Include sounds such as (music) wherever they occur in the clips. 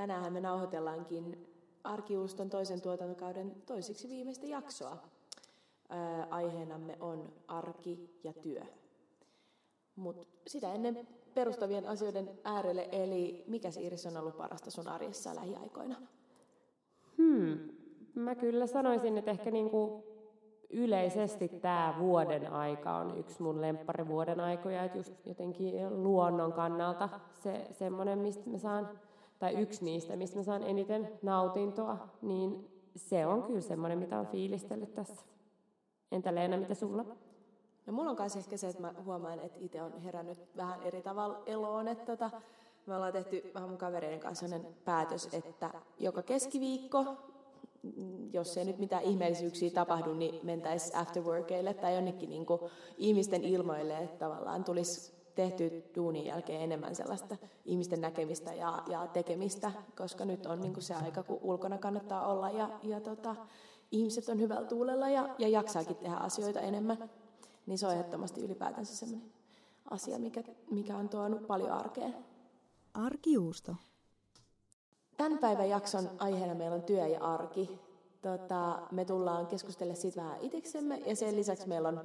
tänään me nauhoitellaankin Arkiuston toisen tuotantokauden toisiksi viimeistä jaksoa. Ää, aiheenamme on arki ja työ. Mutta sitä ennen perustavien asioiden äärelle, eli mikä Iris on ollut parasta sun arjessa lähiaikoina? Hmm. Mä kyllä sanoisin, että ehkä niinku yleisesti tämä vuoden aika on yksi mun vuoden aikoja, että just jotenkin luonnon kannalta se semmoinen, mistä mä saan, tai yksi niistä, mistä mä saan eniten nautintoa, niin se on kyllä semmoinen, mitä on fiilistellyt tässä. Entä Leena, mitä sulla? No mulla on myös ehkä se, että mä huomaan, että itse on herännyt vähän eri tavalla eloon, että tota, me ollaan tehty vähän mun kavereiden kanssa sellainen päätös, että joka keskiviikko jos ei nyt mitään ihmeellisyyksiä tapahdu, niin mentäisiin afterworkeille tai jonnekin niin ihmisten ilmoille, että tavallaan tulisi tehty duunin jälkeen enemmän sellaista ihmisten näkemistä ja, ja tekemistä, koska nyt on niin kuin se aika, kun ulkona kannattaa olla ja, ja tota, ihmiset on hyvällä tuulella ja, ja jaksaakin tehdä asioita enemmän. Niin se on ehdottomasti ylipäätänsä sellainen asia, mikä, mikä on tuonut paljon arkeen. Arkijuusto. Tämän päivän jakson aiheena meillä on työ ja arki. Tota, me tullaan keskustelemaan siitä vähän itseksemme ja sen lisäksi meillä on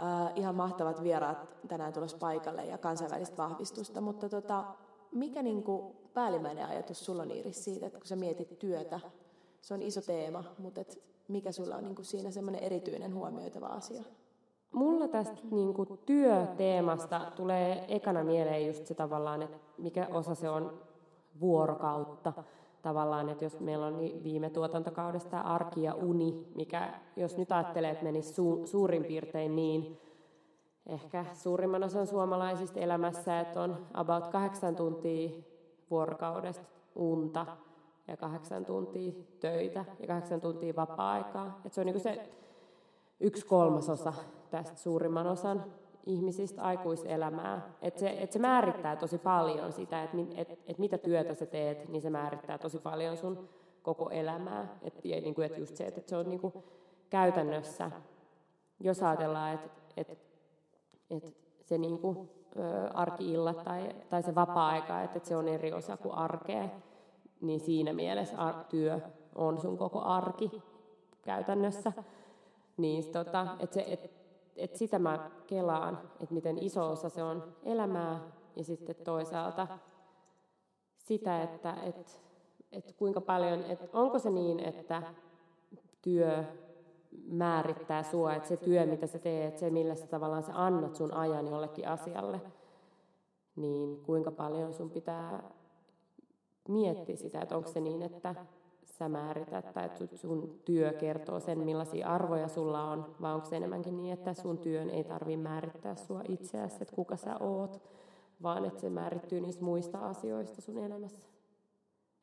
äh, ihan mahtavat vieraat tänään tulossa paikalle ja kansainvälistä vahvistusta. Mutta tota, mikä niinku päällimmäinen ajatus sulla on Iiris siitä, että kun sä mietit työtä, se on iso teema, mutta et mikä sulla on niinku siinä semmoinen erityinen huomioitava asia? Mulla tästä niin kuin työteemasta tulee ekana mieleen just se tavallaan, että mikä osa se on vuorokautta tavallaan, että jos meillä on niin viime tuotantokaudesta arki ja uni, mikä jos nyt ajattelee, että menisi su- suurin piirtein niin, ehkä suurimman osan suomalaisista elämässä, että on about kahdeksan tuntia vuorokaudesta unta ja kahdeksan tuntia töitä ja kahdeksan tuntia vapaa-aikaa. Se on niin se yksi kolmasosa tästä suurimman osan ihmisistä aikuiselämää. Että se, et se määrittää tosi paljon sitä, että et, et mitä työtä sä teet, niin se määrittää tosi paljon sun koko elämää. Että niin et just se, että et se on niin kuin käytännössä, jos ajatellaan, että et, et se niin kuin, ö, arki-illat tai, tai se vapaa-aika, että et se on eri osa kuin arkea, niin siinä mielessä ar- työ on sun koko arki käytännössä. Niin, tota, että se, et, et sitä mä kelaan, että miten iso osa se on elämää ja sitten toisaalta sitä, että et, et kuinka paljon, että onko se niin, että työ määrittää sua, että se työ, mitä sä teet, se millä sä tavallaan sä annat sun ajan jollekin asialle, niin kuinka paljon sun pitää miettiä sitä, että onko se niin, että sä määrität tai että sun työ kertoo sen, millaisia arvoja sulla on, vai onko se enemmänkin niin, että sun työn ei tarvitse määrittää sua itseäsi, että kuka sä oot, vaan että se määrittyy niistä muista asioista sun elämässä.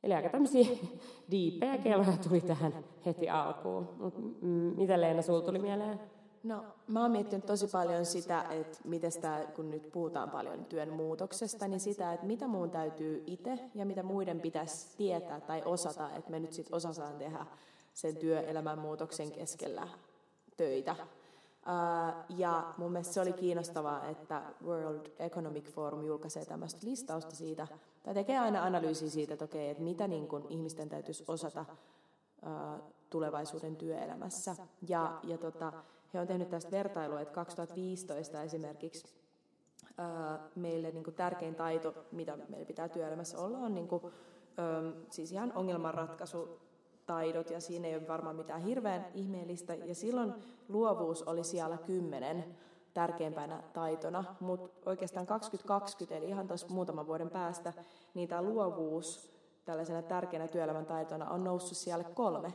Eli aika tämmöisiä (laughs) diipejä kelloja tuli tähän heti alkuun. Mitä Leena, sulla tuli mieleen? No, mä oon miettinyt tosi paljon sitä, että miten sitä, kun nyt puhutaan paljon työn muutoksesta, niin sitä, että mitä muun täytyy itse ja mitä muiden pitäisi tietää tai osata, että me nyt sitten osataan tehdä sen työelämän muutoksen keskellä töitä. Ja mun mielestä se oli kiinnostavaa, että World Economic Forum julkaisee tämmöistä listausta siitä, tai tekee aina analyysiä siitä, että okei, että mitä niin kun ihmisten täytyisi osata tulevaisuuden työelämässä. Ja, ja tota, he on tehnyt tästä vertailua, että 2015 esimerkiksi ää, meille niin kuin tärkein taito, mitä meillä pitää työelämässä olla, on niin kuin, ää, siis ihan ongelmanratkaisutaidot, ja siinä ei ole varmaan mitään hirveän ihmeellistä. Ja silloin luovuus oli siellä kymmenen tärkeimpänä taitona, mutta oikeastaan 2020, eli ihan tuossa muutaman vuoden päästä, niin tämä luovuus tällaisena tärkeänä työelämän taitona on noussut siellä kolme.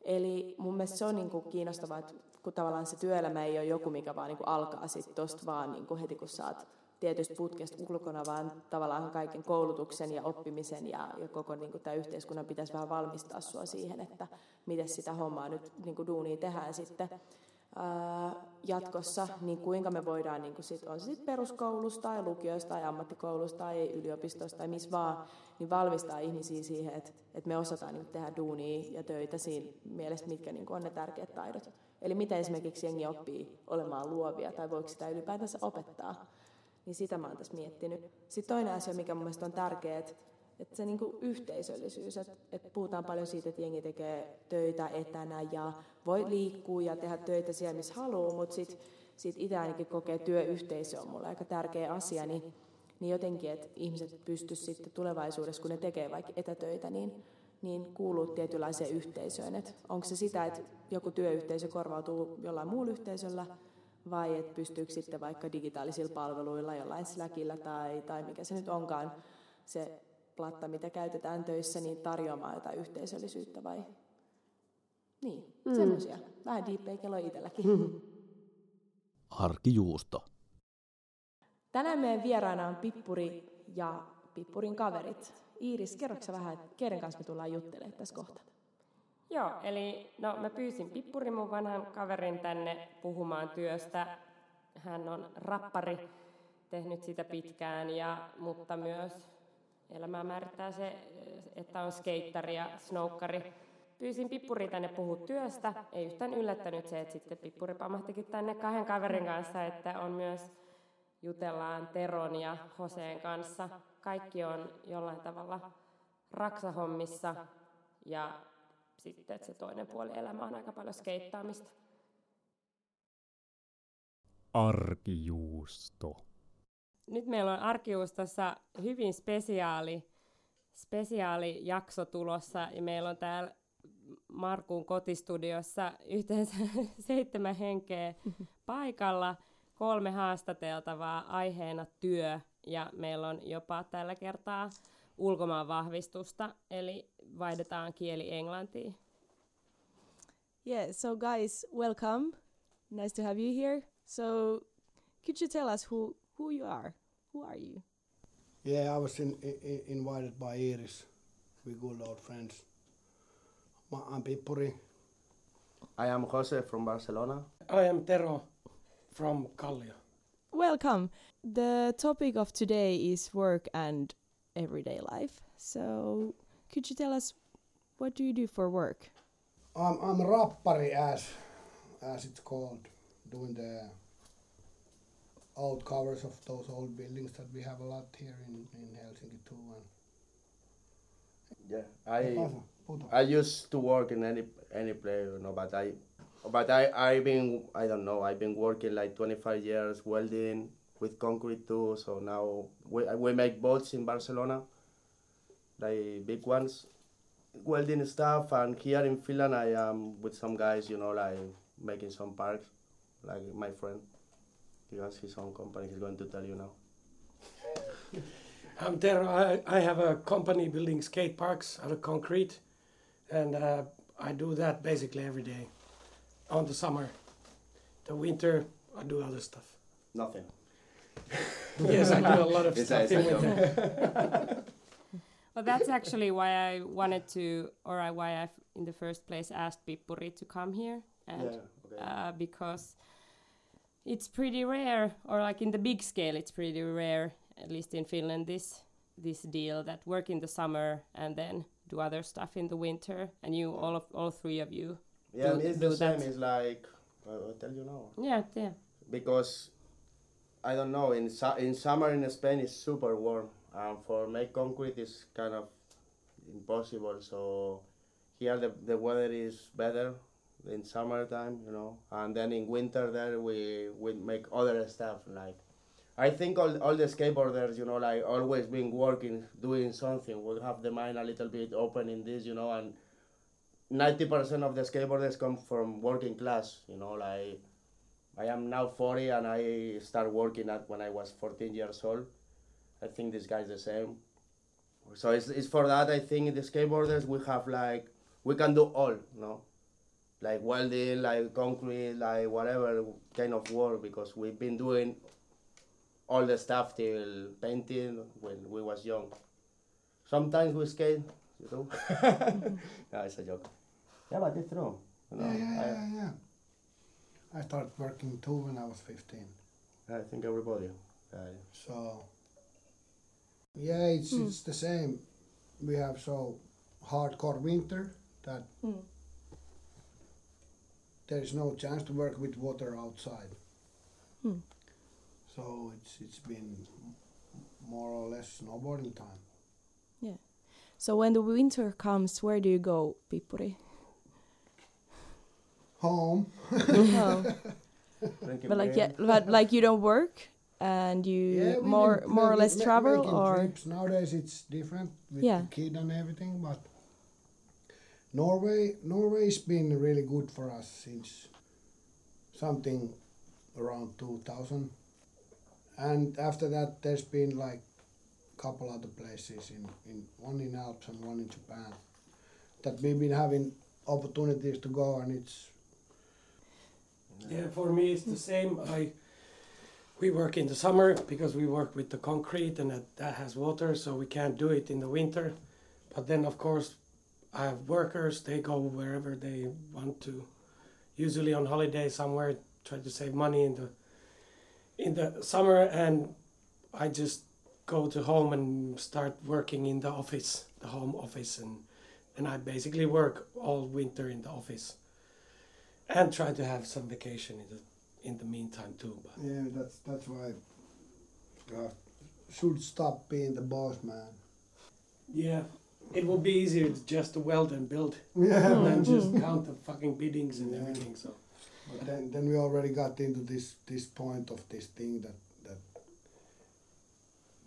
Eli mun mielestä se on niin kuin kiinnostavaa, että kun tavallaan se työelämä ei ole joku, mikä vaan niin kuin alkaa sitten tuosta vaan niin kuin heti, kun saat tietystä putkesta ulkona, vaan tavallaan kaiken koulutuksen ja oppimisen ja, ja koko niin kuin tämä yhteiskunnan pitäisi vähän valmistaa sua siihen, että miten sitä hommaa nyt niin kuin duunia tehdään sitten jatkossa, niin kuinka me voidaan, niin kuin sit, on se sitten peruskoulusta tai lukioista tai ammattikoulusta tai yliopistosta tai missä vaan, niin valmistaa ihmisiä siihen, että, että me osataan niin tehdä duunia ja töitä siinä mielessä, mitkä niin on ne tärkeät taidot. Eli miten esimerkiksi jengi oppii olemaan luovia tai voiko sitä ylipäätänsä opettaa. Niin sitä mä oon tässä miettinyt. Sitten toinen asia, mikä mun mielestä on tärkeä, että että se niinku yhteisöllisyys, että et puhutaan paljon siitä, että jengi tekee töitä etänä ja voi liikkua ja tehdä töitä siellä, missä haluaa, mutta sitten sit itse ainakin kokee työyhteisö on mulle aika tärkeä asia, niin, niin jotenkin, että ihmiset pystyisivät sitten tulevaisuudessa, kun ne tekee vaikka etätöitä, niin, niin kuuluu tietynlaiseen yhteisöön. Et onko se sitä, että joku työyhteisö korvautuu jollain muulla yhteisöllä, vai että pystyykö sitten vaikka digitaalisilla palveluilla, jollain Slackilla tai, tai mikä se nyt onkaan, se platta, mitä käytetään töissä, niin tarjoamaan jotain yhteisöllisyyttä vai... Niin, mm. semmoisia. Vähän deep kello itselläkin. Mm. Arkijuusto. Tänään meidän vieraana on Pippuri ja Pippurin kaverit. Iiris, kerroksä vähän, keiden kanssa me tullaan juttelemaan tässä kohtaa? Joo, eli no, mä pyysin Pippuri mun vanhan kaverin tänne puhumaan työstä. Hän on rappari, tehnyt sitä pitkään, ja, mutta myös elämää määrittää se, että on skeittari ja snoukkari. Pyysin Pippuri tänne puhua työstä. Ei yhtään yllättänyt se, että sitten Pippuri pamahtikin tänne kahden kaverin kanssa, että on myös jutellaan Teron ja Hoseen kanssa. Kaikki on jollain tavalla raksahommissa ja sitten että se toinen puoli elämä on aika paljon skeittaamista. Arkijuusto. Nyt meillä on Arkijuustossa hyvin spesiaali, spesiaali jakso tulossa ja meillä on täällä Markun kotistudiossa yhteensä (laughs) seitsemän henkeä paikalla, kolme haastateltavaa aiheena työ ja meillä on jopa tällä kertaa ulkomaan vahvistusta, eli vaihdetaan kieli englantiin. Yeah, so guys, welcome. Nice to have you here. So, could you tell us who who you are? Who are you? Yeah, I was in, in, invited by Iris. We good old friends. I'm Pippuri. I am Jose from Barcelona. I am Tero from Kallio. Welcome. The topic of today is work and everyday life. So, could you tell us what do you do for work? I'm I'm rappari as as it's called, doing the old covers of those old buildings that we have a lot here in, in Helsinki too. And yeah, I I used to work in any any place, you know, but I but I I've been I don't know I've been working like 25 years welding with concrete too. So now we we make boats in Barcelona, like big ones, welding stuff. And here in Finland, I am with some guys, you know, like making some parks, like my friend. He has his own company. He's going to tell you now. I'm Tero. I, I have a company building skate parks out of concrete, and uh, I do that basically every day. On the summer, the winter I do other stuff. Nothing. (laughs) yes, I do a lot of stuff in winter. (laughs) well, that's actually why I wanted to, or why I, in the first place, asked Pippuri to come here, and yeah, okay. uh, because it's pretty rare, or like in the big scale, it's pretty rare, at least in Finland, this this deal that work in the summer and then do other stuff in the winter, and you all of all three of you. Yeah, do, it's the same. It's like I'll tell you now. Yeah, yeah. Because I don't know. In su- in summer in Spain, it's super warm. and for make concrete is kind of impossible. So here the the weather is better in summertime, you know, and then in winter there we we make other stuff like. I think all, all the skateboarders, you know, like always been working, doing something, would have the mind a little bit open in this, you know, and 90% of the skateboarders come from working class, you know, like I am now 40 and I start working at when I was 14 years old. I think this guy's the same. So it's, it's for that I think the skateboarders we have like we can do all, you know like welding, like concrete, like whatever kind of work because we've been doing all the stuff till painting when we was young. Sometimes we skate, you know. (laughs) no, it's a joke. Yeah, but it's true. You know, yeah, yeah, I, yeah, yeah. I started working too when I was 15. I think everybody. Uh, so, yeah, it's, mm. it's the same. We have so hardcore winter that mm there is no chance to work with water outside. Hmm. So it's it's been more or less snowboarding time. Yeah. So when the winter comes, where do you go, Pippuri? Home. (laughs) But like yeah, but like you don't work and you Yeah, more did more or less ma- travel making or trips. nowadays it's different with Yeah. the kid and everything but norway norway's been really good for us since something around 2000 and after that there's been like couple other places in, in one in alps and one in japan that we've been having opportunities to go and it's Yeah, for me it's the same. I we work in the summer because we work with the concrete and that, that has water, so we can't do it in the winter. But then of course I have workers, they go wherever they want to. Usually on holiday somewhere, try to save money in the in the summer and I just go to home and start working in the office, the home office and and I basically work all winter in the office and try to have some vacation in the in the meantime too. But yeah that's that's why God should stop being the boss man yeah, it will be easier to just to weld and build (laughs) yeah than mm-hmm. just count the fucking biddings and Yeah. everything. So But then, then we already got into this this point of this thing that that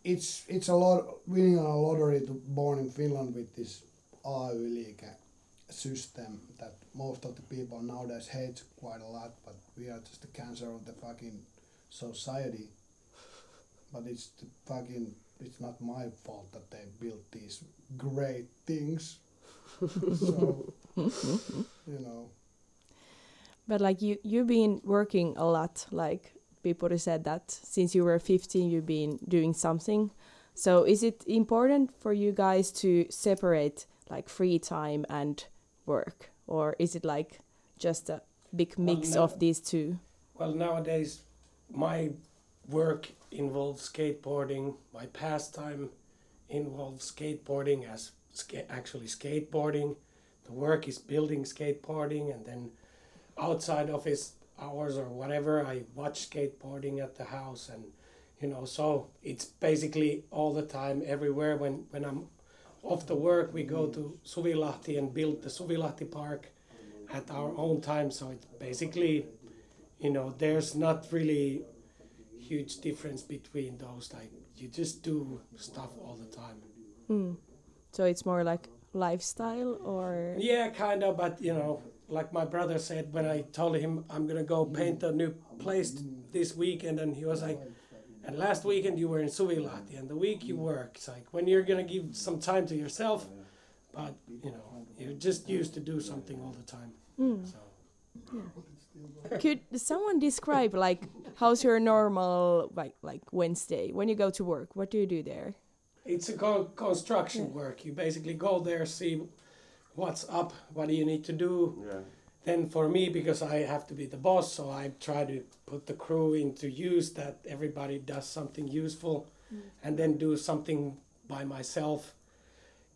it's it's a lot winning a lottery to born in Finland with this AY-liike system that most of the people nowadays hate quite a lot, but we are just the cancer of the fucking society. But it's the fucking it's not my fault that they built these great things. (laughs) so you know. but like you you've been working a lot like Pippuri said that since you were 15 you've been doing something. So is it important for you guys to separate like free time and work or is it like just a big Well, mix no. of these two? well nowadays my work involves skateboarding. My pastime involves skateboarding as ska- actually skateboarding. The work is building skateboarding and then outside office hours or whatever I watch skateboarding at the house and you know so it's basically all the time everywhere. When when I'm off the work we go to Suvilahti and build the Suvilahti park at our own time. So it's basically you know there's not really huge difference between those. Like you just do stuff all the time. Hmm. So it's more like lifestyle or? Yeah, kind of, but you know, like my brother said when I told him I'm gonna go paint a new place this weekend, and he was like, "And last weekend you were in Suvilahti, and the week you work." It's like when you're gonna give some time to yourself, but you know, you're just used to do something all the time. Hmm. So Could someone describe like how's your normal like like Wednesday when you go to work? What do you do there? it's a con- construction Yeah. work. You basically go there, see what's up, what do you need to do, Yeah. then for me because i have to be the boss so i try to put the crew into use that everybody does something useful mm. and then do something by myself.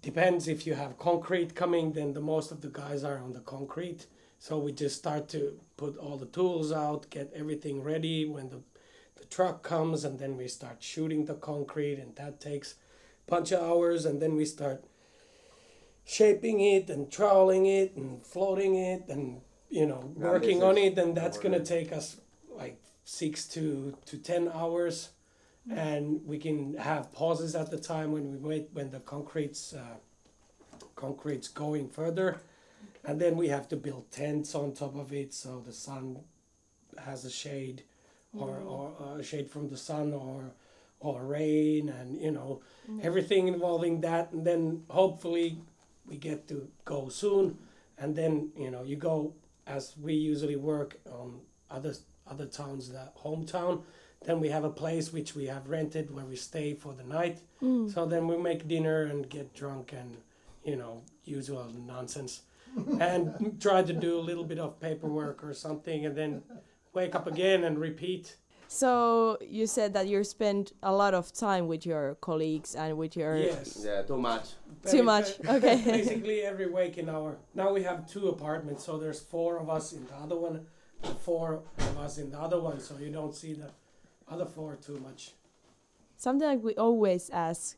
Depends if you have concrete coming then the most of the guys are on the concrete. So we just start to put all the tools out get everything ready when the the truck comes and then we start shooting the concrete and that takes a bunch of hours and then we start shaping it and troweling it and floating it and you know Yeah, working on it and that's gonna take us like six to to ten hours. And we can have pauses at the time when we wait when the concrete's uh, concrete's going further. And then we have to build tents on top of it so the sun has a shade or, or uh, a shade from the sun or or rain and you know everything involving that. And then hopefully we get to go soon. And then you know you go as we usually work on other other towns the hometown then we have a place which we have rented where we stay for the night. Hmm. so then we make dinner and get drunk and you know usual nonsense. (laughs) And try to do a little bit of paperwork or something and then wake up again and repeat So you said that you spend a lot of time with your colleagues and with your yes Yeah, too much. Too much, okay. (laughs) basically every waking hour. Now we have two apartments, so there's four of us in the other one, and four of us in the other one, so you don't see the other four too much. something like we always ask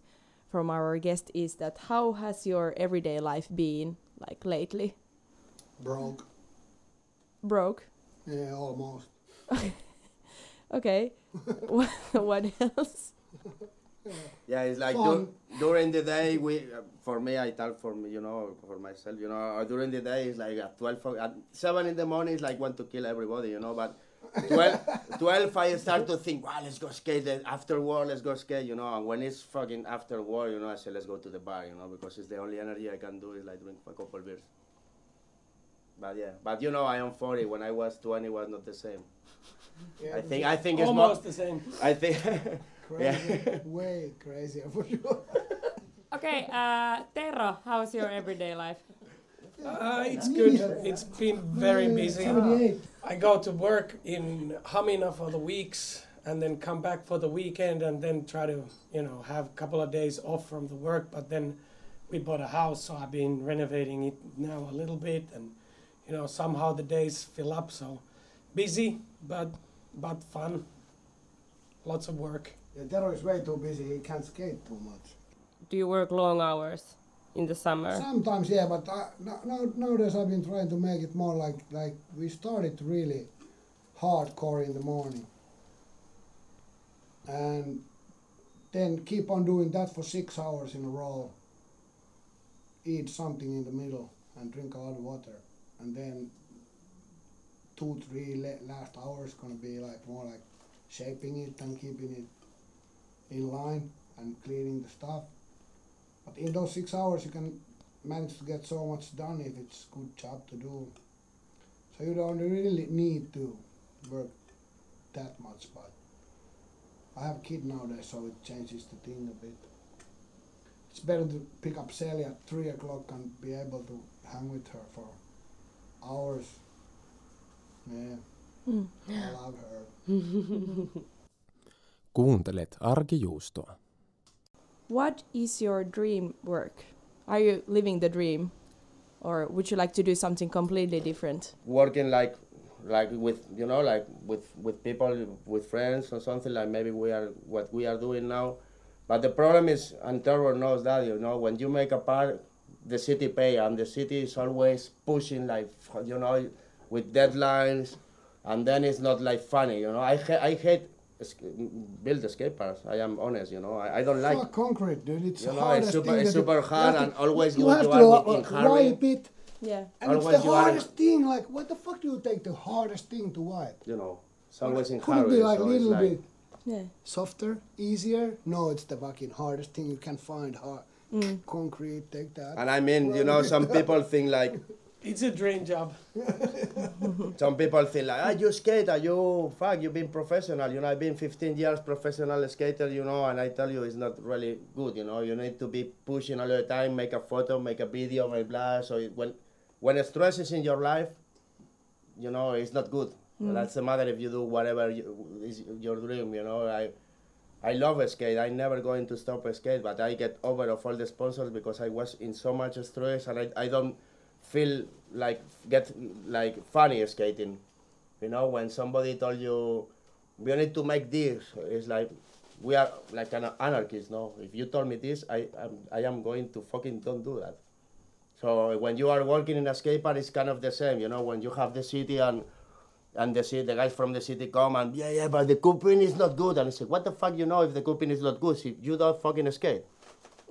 from our guest is that how has your everyday life been like lately? Broke. Broke. Yeah, almost. (laughs) Okay. what, (laughs) what else? Yeah, it's like dur- during the day. We, uh, for me, I talk for me, you know, for myself. You know, uh, during the day it's like at twelve, o- at seven in the morning, it's like want to kill everybody. You know, but 12, (laughs) 12 I start to think, wow, let's go skate. Then After war, let's go skate. You know, and when it's fucking after war, you know, I say let's go to the bar. You know, because it's the only energy I can do is like drink a couple beers. But yeah, but you know, I am forty. When I was twenty, was not the same. Yeah, I think I think it's. Almost the same. I think. (laughs) crazy, way crazier for sure. (laughs) Okay, uh, Tero, how's your everyday life? Uh, it's good. It's been very busy. I go to work in Hamina for the weeks and then come back for the weekend and then try to, you know, have a couple of days off from the work. But then we bought a house, so I've been renovating it now a little bit and, you know, somehow the days fill up. So busy, but but fun. Lots of work. Yeah, Tero is way too busy. He can't skate too much. Do you work long hours in the summer? Sometimes, yeah, but I, no, no, nowadays I've been trying to make it more like like we started really hardcore in the morning, and then keep on doing that for six hours in a row. Eat something in the middle and drink a lot of water, and then two, three la- last hours gonna be like more like shaping it and keeping it in line and cleaning the stuff. But in those six hours, you can manage to get so much done if it's good job to do. So you don't really need to work that much. But I have a kid nowadays, so it changes the thing a bit. It's better to pick up Sally at three o'clock and be able to hang with her for hours. Yeah, Mm. I love her. Kuuntelet arkijuustoa. What is your dream work? Are you living the dream? Or would you like to do something completely different? working like like with you know like with with people with friends or something like maybe we are what we are doing now but the problem is and Trevor knows that you know when you make a part the city pay and the city is always pushing like you know with deadlines and then it's not like funny you know i, ha- I hate build the skate parks i am honest you know i, I don't like Fuck concrete, dude. It's You know, hardest it's super- thing it's that you- super hard have and always you you have do to everything uh, wipe it, Yeah. and it's the you are- hardest thing. Like, what the fuck do you take the hardest thing to wipe? you know it's always in Could it be like a it's little like, bit Yeah. softer, easier? No, it's the fucking hardest thing you can find. Hard concrete, take that. and i mean you know some people think like It's a dream job. (laughs) Some people think like, ah, you skate, ah, you fuck, you've been professional. You know, I've been 15 years professional skater, you know, and I tell you, it's not really good. You know, you need to be pushing all the time, make a photo, make a video, blah blah. So it, when when stress is in your life, you know, it's not good. That's the matter if you do whatever you, is your dream. You know, I. I love skate. I never going to stop skate, but I get over of all the sponsors because I was in so much stress, and I, I don't feel like get like funny skating. You know, when somebody told you we need to make this, it's like we are like an anarchist. No, if you told me this, I am I am going to fucking don't do that. So when you are working in a skate park, it's kind of the same. You know, when you have the city and and the city, the guys from the city come and yeah, yeah, but the coping is not good. And I say, what the fuck you know if the coping is not good? If you don't fucking skate.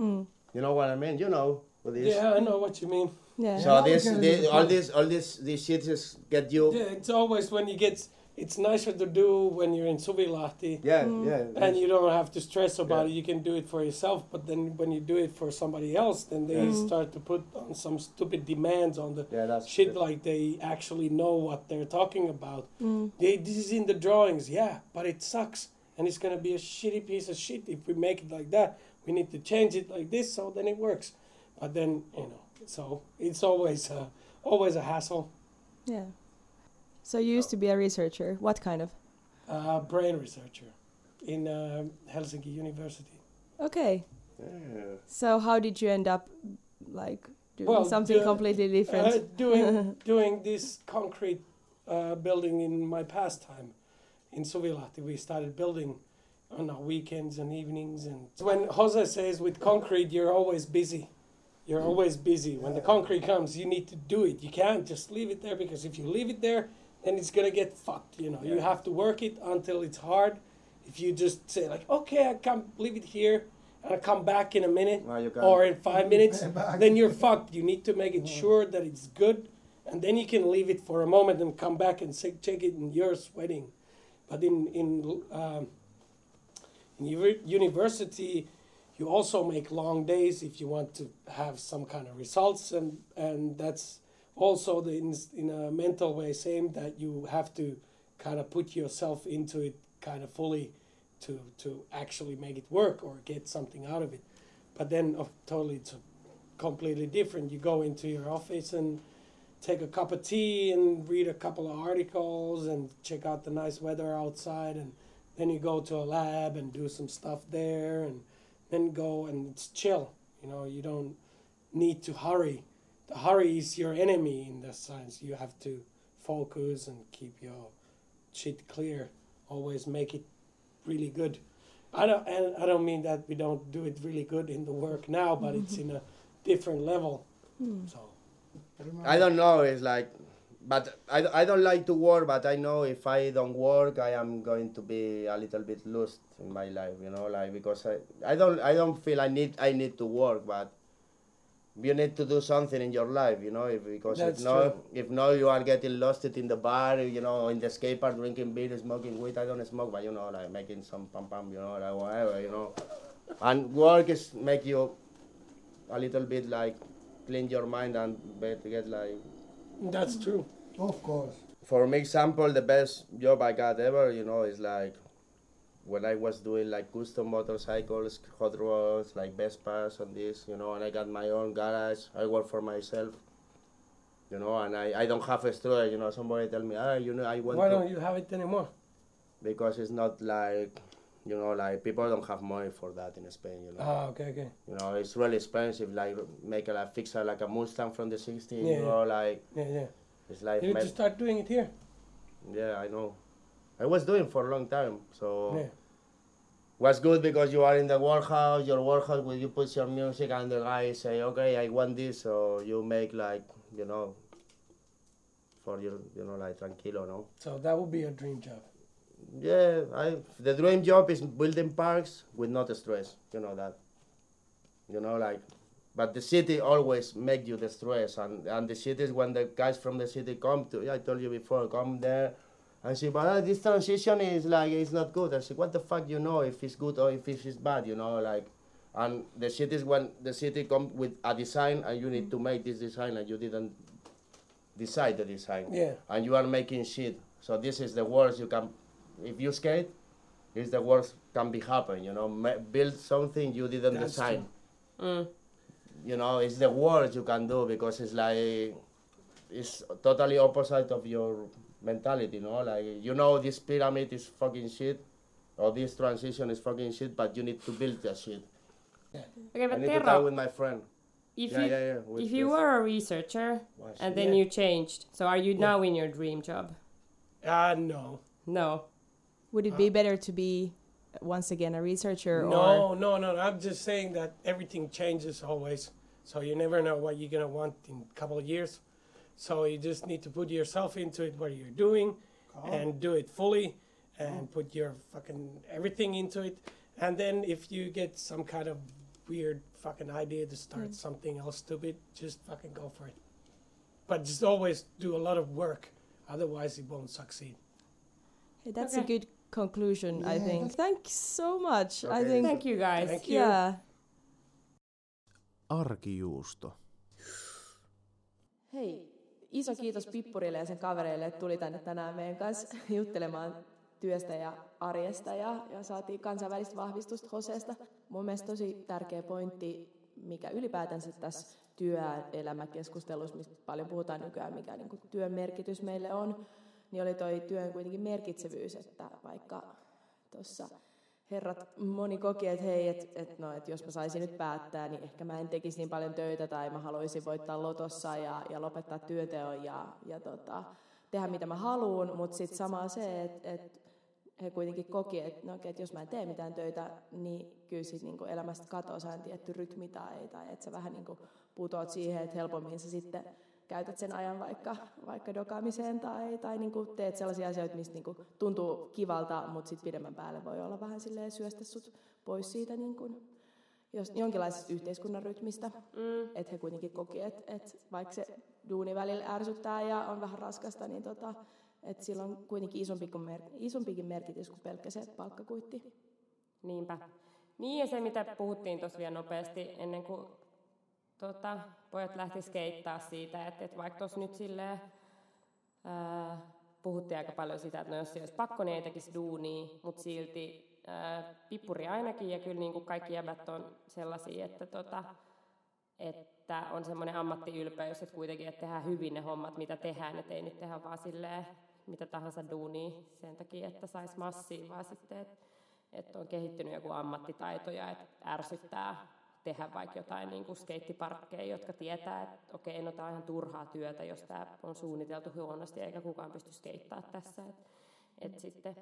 Mm. You know what I mean? You know what it is. Yeah, I know what you mean. Yeah. So Yeah, this, okay, this this all is- this, all this, these shit is get you. Yeah, it's always when you get. It's nicer to do when you're in Suvilahti. Yeah, yeah. and you don't have to stress about Yeah. it. You can do it for yourself, but then when you do it for somebody else, then they Yeah. start to put on some stupid demands on the yeah, that's shit like they actually know what they're talking about. They, this is in the drawings, yeah, but it sucks, and it's gonna be a shitty piece of shit if we make it like that. We need to change it like this, so then it works. But then you know, so it's always uh, always a hassle. Yeah. So you used to be a researcher. What kind of? Uh, brain researcher in uh, Helsinki University. Okay. Yeah. So how did you end up like doing Well, something the- completely different? Uh, doing (laughs) doing this concrete uh, building in my pastime in Suvilahti, we started building on our weekends and evenings. And when Jose says with concrete, you're always busy. You're always busy. When the concrete comes, you need to do it. You can't just leave it there because if you leave it there, then it's gonna get fucked. You know, you have to work it until it's hard. If you just say like, okay, I can leave it here and I come back in a minute Well, or in five (laughs) minutes, then you're fucked. You need to make it sure that it's good, and then you can leave it for a moment and come back and say, check it, and you're sweating. But in in um, in university, you also make long days if you want to have some kind of results, and and that's also the in, in a mental way same that you have to kind of put yourself into it kind of fully to to actually make it work or get something out of it. But then, totally, it's completely different. You go into your office and take a cup of tea and read a couple of articles and check out the nice weather outside, and then you go to a lab and do some stuff there, and then go and it's chill. You know, you don't need to hurry. The hurry is your enemy in that sense. You have to focus and keep your shit clear. Always make it really good. I don't, and I don't mean that we don't do it really good in the work now, but it's in a different level. Hmm. So I don't know. It's like, but I, I don't like to work. But I know if I don't work, I am going to be a little bit lost in my life. You know, like because I, I don't I don't feel I need I need to work, but you need to do something in your life. You know, if, because That's if no true. if no you are getting lost in the bar. You know, in the skate park drinking beer, smoking weed. I don't smoke, but you know, like making some pam pam. You know, like whatever. You know, and work is make you a little bit like clean your mind and be- get like that's true. Of course. for me example the best job i got ever you know is like when i was doing like custom motorcycles hot rods like vespas and this you know and i got my own garage i work for myself you know and i, I don't have a store you know somebody tell me ah you know i want Why to don't you have it anymore? because it's not like you know like people don't have money for that in spain you know Ah, okay, okay. you know it's really expensive like make a like, fix a, like a mustang from the 60s Yeah, you yeah. know like Yeah, yeah. it's like You need to start doing it here. Yeah, I know. I was doing for a long time, so Yeah. was good because you are in the warehouse. Your warehouse, where you put your music, and the guy say, "Okay, I want this," so you make like you know, for your you know like tranquilo, no. So that would be a dream job. Yeah, I the dream job is building parks with not stress. You know that. You know, like, but the city always make you the stress, and and the cities when the guys from the city come to, yeah, I told you before, come there, and say, but uh, this transition is like it's not good. I say, what the fuck you know if it's good or if it's bad, you know, like, and the shit is when the city come with a design and you need to make this design and you didn't decide the design Yeah. and you are making shit. So this is the worst you can, if you skate, it's the worst can be happen. You know, Ma- build something you didn't That's design. Mm. You know, it's the worst you can do because it's like it's totally opposite of your mentality. You know, like you know this pyramid is fucking shit, or this transition is fucking shit, but you need to build that shit. Okay, I but need to talk with my friend. if yeah, you yeah, yeah. with if you were a researcher Watch and then Yeah. you changed, so are you now in your dream job? Ah, no. No. Would it be better to be once again a researcher or No, no, no. I'm just saying that everything changes always. So you never know what you're gonna want in a couple of years. So you just need to put yourself into it, what you're doing, and do it fully, and put your fucking everything into it. And then if you get some kind of weird fucking idea to start mm. something else stupid, just fucking go for it. But just always do a lot of work, otherwise it won't succeed. Hey, that's Okay. a good conclusion, I Yeah, think. Thanks so much. I think Thank you guys. Thank you. yeah. Arkijuusto. Hei, iso kiitos Pippurille ja sen kavereille, että tuli tänne tänään meidän kanssa juttelemaan työstä ja arjesta ja, ja saatiin kansainvälistä vahvistusta Hoseesta. Mun mielestä tosi tärkeä pointti, mikä ylipäätänsä tässä työelämäkeskustelussa, mistä paljon puhutaan nykyään, mikä niin työn merkitys meille on, niin oli toi työn kuitenkin merkitsevyys, että vaikka tuossa herrat moni koki, että hei, että et, no, et jos mä saisin nyt päättää, niin ehkä mä en tekisi niin paljon töitä tai mä haluaisin voittaa lotossa ja, ja lopettaa työteon ja, ja tota, tehdä mitä mä haluan, mutta sitten samaa se, että et he kuitenkin koki, että, no, että jos mä en tee mitään töitä, niin kyllä sit niin elämästä katoaa tietty rytmi tai, tai että sä vähän niin putoat siihen, että helpommin sä sitten käytät sen ajan vaikka, vaikka dokaamiseen tai, tai niin kuin teet sellaisia asioita, mistä niin kuin tuntuu kivalta, mutta sitten pidemmän päälle voi olla vähän silleen syöstä sut pois siitä niin kuin, jos, jonkinlaisesta yhteiskunnan rytmistä. Mm. Että he kuitenkin koki, että, että vaikka se duuni välillä ärsyttää ja on vähän raskasta, niin tota, että sillä on kuitenkin isompikin, mer- isompikin merkitys kuin pelkkä se palkkakuitti. Niinpä. Niin ja se, mitä puhuttiin tuossa vielä nopeasti ennen kuin tota, pojat lähti skeittaa siitä, että, että vaikka tuossa nyt silleen, ää, puhuttiin aika paljon sitä, että no jos se olisi pakko, niin ei tekisi duunia, mutta silti ää, pippuri ainakin, ja kyllä niin kuin kaikki jäbät on sellaisia, että, tota, että on semmoinen ammattiylpeys, että kuitenkin että tehdään hyvin ne hommat, mitä tehdään, että ei nyt tehdä vaan silleen mitä tahansa duunia sen takia, että saisi massia, vaan sitten, että, että on kehittynyt joku ammattitaito ja että ärsyttää tehdä vaikka jotain niin kuin skeittiparkkeja, jotka tietää, että okei, no tämä on ihan turhaa työtä, jos tämä on suunniteltu huonosti eikä kukaan pysty skeittaa tässä. Että et sitten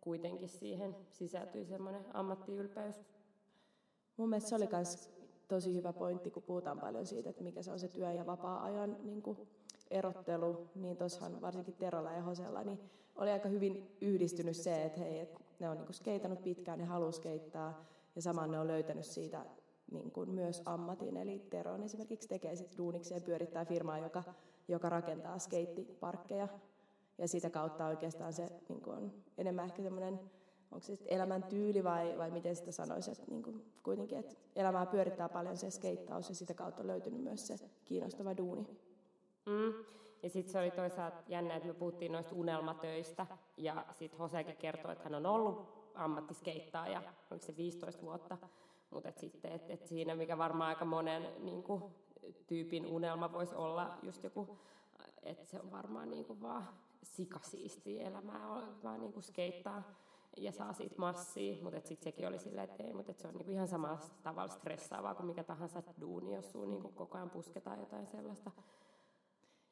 kuitenkin siihen sisältyy semmoinen ammattiylpeys. Mun mielestä se oli myös tosi hyvä pointti, kun puhutaan paljon siitä, että mikä se on se työ- ja vapaa-ajan niin kuin erottelu, niin tuossahan varsinkin Terolla ja Hosella, niin oli aika hyvin yhdistynyt se, että hei, että ne on niin skeitannut pitkään, ne haluaa skeittaa, ja samaan ne on löytänyt siitä niin kuin myös ammatin, eli Tero on esimerkiksi tekee sit duuniksi ja pyörittää firmaa, joka, joka rakentaa skeittiparkkeja. Ja sitä kautta oikeastaan se niin kuin on enemmän ehkä semmoinen, onko se elämäntyyli vai, vai miten sitä sanoisi, että niin kuin kuitenkin, että elämää pyörittää paljon se skeittaus ja sitä kautta on löytynyt myös se kiinnostava duuni. Mm. Ja sitten se oli toisaalta jännä, että me puhuttiin noista unelmatöistä ja sitten Hosekin kertoi, että hän on ollut ammattiskeittaaja, oliko se 15 vuotta, mutta et sitten, et, et siinä, mikä varmaan aika monen niin kuin, tyypin unelma voisi olla just joku, että se on varmaan niin kuin vaan sikasiisti elämää, vaan niin kuin skeittaa ja saa siitä massia, mutta sitten sekin oli silleen, että ei, mutta se on niinku ihan samalla tavalla stressaavaa kuin mikä tahansa duuni, jos sun niinku koko ajan pusketaan jotain sellaista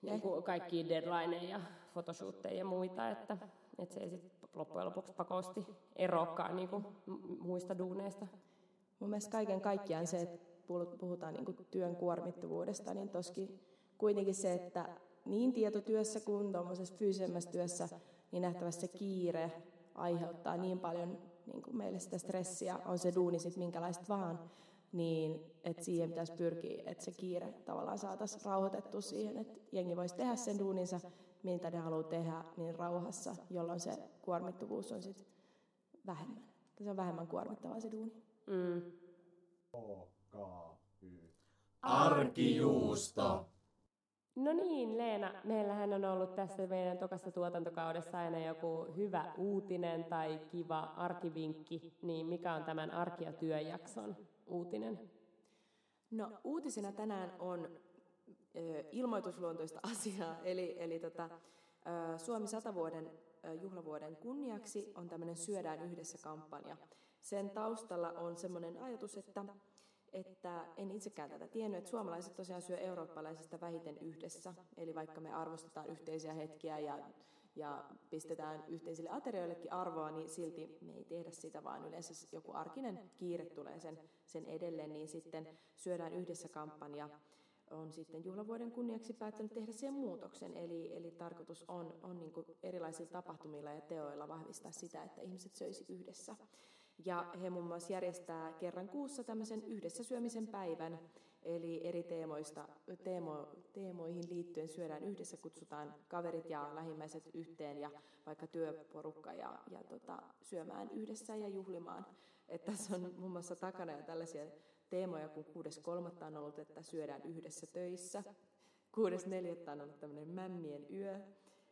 niinku kaikki deadlineja ja photoshootteja ja muita, että, että se ei sitten loppujen lopuksi pakosti eroakaan niinku muista duuneista. Mun mielestä kaiken kaikkiaan se, että puhutaan niin kuin työn kuormittuvuudesta, niin toski kuitenkin se, että niin tietotyössä kuin tuommoisessa fyysisemmässä työssä, niin nähtävästi se kiire aiheuttaa niin paljon niin kuin meille sitä stressiä, on se duuni sitten minkälaista vaan, niin että siihen pitäisi pyrkiä, että se kiire tavallaan saataisiin rauhoitettua siihen, että jengi voisi tehdä sen duuninsa, mitä ne haluaa tehdä, niin rauhassa, jolloin se kuormittuvuus on sitten vähemmän. Se on vähemmän kuormittavaa se duuni. Mm. Arkijuusto. No niin, Leena, meillähän on ollut tässä meidän tokassa tuotantokaudessa aina joku hyvä uutinen tai kiva arkivinkki, niin mikä on tämän arki- ja työjakson uutinen? No uutisena tänään on ö, ilmoitusluontoista (laughs) asiaa, eli, eli tota, ö, Suomi 100 vuoden juhlavuoden kunniaksi on tämmöinen Syödään yhdessä kampanja. Sen taustalla on semmoinen ajatus, että, että en itsekään tätä tiennyt, että suomalaiset tosiaan syö eurooppalaisista vähiten yhdessä. Eli vaikka me arvostetaan yhteisiä hetkiä ja, ja pistetään yhteisille aterioillekin arvoa, niin silti me ei tehdä sitä, vaan yleensä joku arkinen kiire tulee sen, sen edelleen, niin sitten syödään yhdessä kampanja on sitten juhlavuoden kunniaksi päättänyt tehdä sen muutoksen. Eli, eli tarkoitus on, on niin erilaisilla tapahtumilla ja teoilla vahvistaa sitä, että ihmiset söisi yhdessä. Ja he muun muassa järjestää kerran kuussa tämmöisen yhdessä syömisen päivän, eli eri teemoista, teemo, teemoihin liittyen syödään yhdessä, kutsutaan kaverit ja lähimmäiset yhteen ja vaikka työporukka ja, ja tota, syömään yhdessä ja juhlimaan. Että tässä on muun muassa takana jo tällaisia teemoja, kun 6.3. on ollut, että syödään yhdessä töissä. 6.4. on ollut tämmöinen mämmien yö.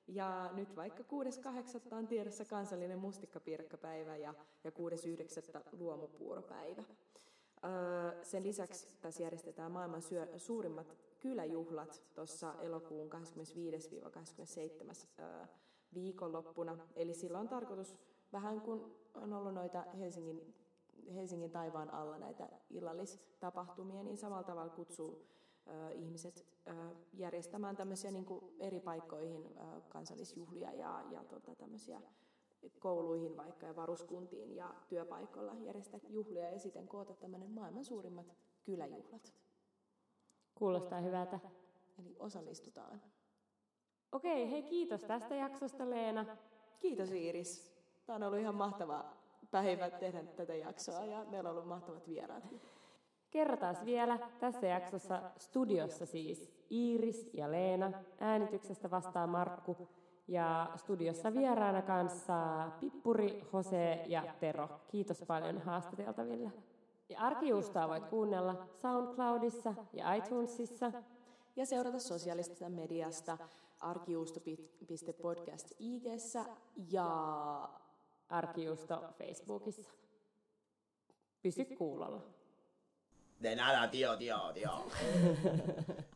Ja nyt vaikka 6.8. on tiedossa kansallinen mustikkapiirakkapäivä ja, ja 6.9. luomupuuropäivä. Sen lisäksi tässä järjestetään maailman syö, suurimmat kyläjuhlat tuossa elokuun 25-27. Öö, viikonloppuna. Eli silloin on tarkoitus, vähän kun on ollut noita Helsingin Helsingin taivaan alla näitä illallistapahtumia, niin samalla tavalla kutsuu ihmiset järjestämään tämmöisiä niin kuin eri paikkoihin kansallisjuhlia ja, ja tota, tämmöisiä kouluihin vaikka ja varuskuntiin ja työpaikoilla järjestää juhlia ja siten koota tämmöinen maailman suurimmat kyläjuhlat. Kuulostaa hyvältä. Eli osallistutaan. Okei, hei kiitos tästä jaksosta Leena. Kiitos Iiris. Tämä on ollut ihan mahtava päivä tehdä tätä jaksoa ja meillä on ollut mahtavat vieraat. Kerrotaan vielä tässä jaksossa studiossa siis Iiris ja Leena. Äänityksestä vastaa Markku ja studiossa vieraana kanssa Pippuri, Jose ja Tero. Kiitos paljon haastateltaville. Ja Arkijuustoa voit kuunnella SoundCloudissa ja iTunesissa. Ja seurata sosiaalisesta mediasta arkijuusto.podcast IGssä ja Arkijuusto Facebookissa. Pysy kuulolla. De nada, tío, tío, tío. (laughs)